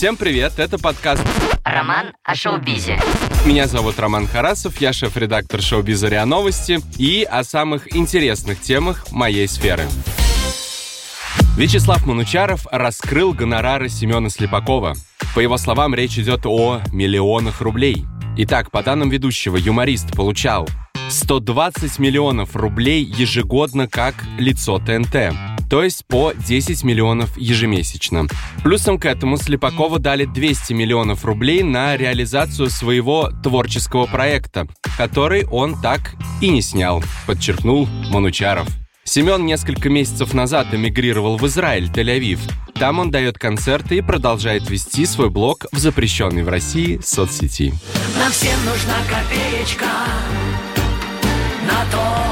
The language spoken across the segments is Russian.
Всем привет, это подкаст Роман о шоу-бизе. Меня зовут Роман Харасов, я шеф-редактор шоу-биза РИА Новости и о самых интересных темах моей сферы. Вячеслав Манучаров раскрыл гонорары Семена Слепакова. По его словам, речь идет о миллионах рублей. Итак, по данным ведущего, юморист получал 120 миллионов рублей ежегодно как лицо ТНТ то есть по 10 миллионов ежемесячно. Плюсом к этому Слепакова дали 200 миллионов рублей на реализацию своего творческого проекта, который он так и не снял, подчеркнул Манучаров. Семен несколько месяцев назад эмигрировал в Израиль, Тель-Авив. Там он дает концерты и продолжает вести свой блог в запрещенной в России соцсети. Нам всем нужна копеечка на то,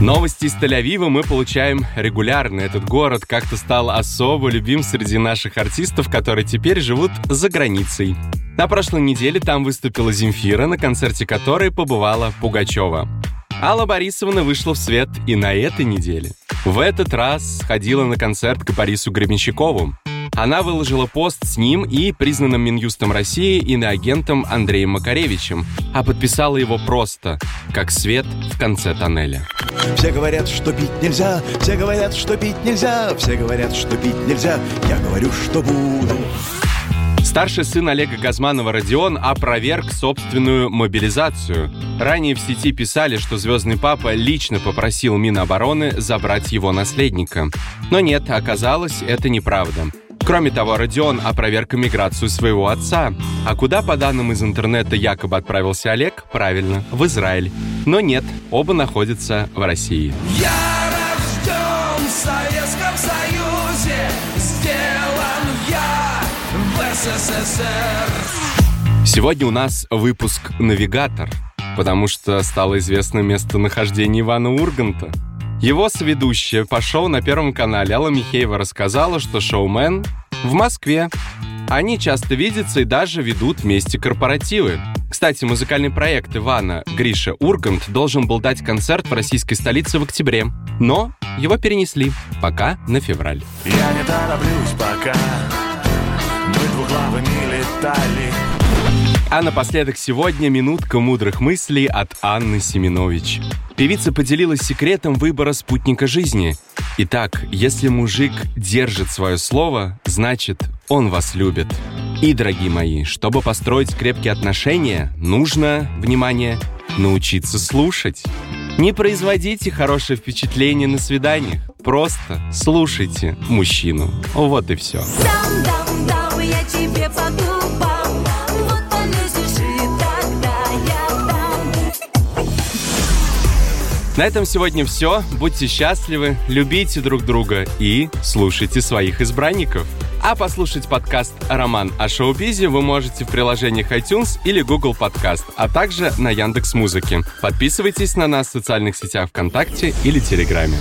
Новости из Тель-Авива мы получаем регулярно. Этот город как-то стал особо любим среди наших артистов, которые теперь живут за границей. На прошлой неделе там выступила Земфира, на концерте которой побывала Пугачева. Алла Борисовна вышла в свет и на этой неделе. В этот раз ходила на концерт к Борису Гребенщикову. Она выложила пост с ним и признанным Минюстом России иноагентом Андреем Макаревичем, а подписала его просто, как свет в конце тоннеля. Все говорят, что пить нельзя, все говорят, что пить нельзя, все говорят, что пить нельзя. Я говорю, что буду. Старший сын Олега Газманова Родион опроверг собственную мобилизацию. Ранее в сети писали, что Звездный Папа лично попросил Минобороны забрать его наследника. Но нет, оказалось, это неправда. Кроме того, Родион опроверг миграцию своего отца. А куда, по данным из интернета, якобы отправился Олег? Правильно, в Израиль. Но нет, оба находятся в России. Я рожден в Советском Союзе, сделан я в СССР. Сегодня у нас выпуск «Навигатор», потому что стало известно местонахождение Ивана Урганта. Его соведущая по шоу на Первом канале Алла Михеева рассказала, что шоумен в Москве. Они часто видятся и даже ведут вместе корпоративы. Кстати, музыкальный проект Ивана Гриша Ургант должен был дать концерт в российской столице в октябре. Но его перенесли пока на февраль. Я не тороплюсь пока Мы двуглавыми летали А напоследок сегодня минутка мудрых мыслей от Анны Семенович. Певица поделилась секретом выбора спутника жизни. Итак, если мужик держит свое слово, значит, он вас любит. И, дорогие мои, чтобы построить крепкие отношения, нужно, внимание, научиться слушать. Не производите хорошее впечатление на свиданиях. Просто слушайте мужчину. Вот и все. Дам, дам, дам я тебе по На этом сегодня все. Будьте счастливы, любите друг друга и слушайте своих избранников. А послушать подкаст «Роман о шоу-бизе» вы можете в приложениях iTunes или Google Подкаст, а также на Яндекс Музыке. Подписывайтесь на нас в социальных сетях ВКонтакте или Телеграме.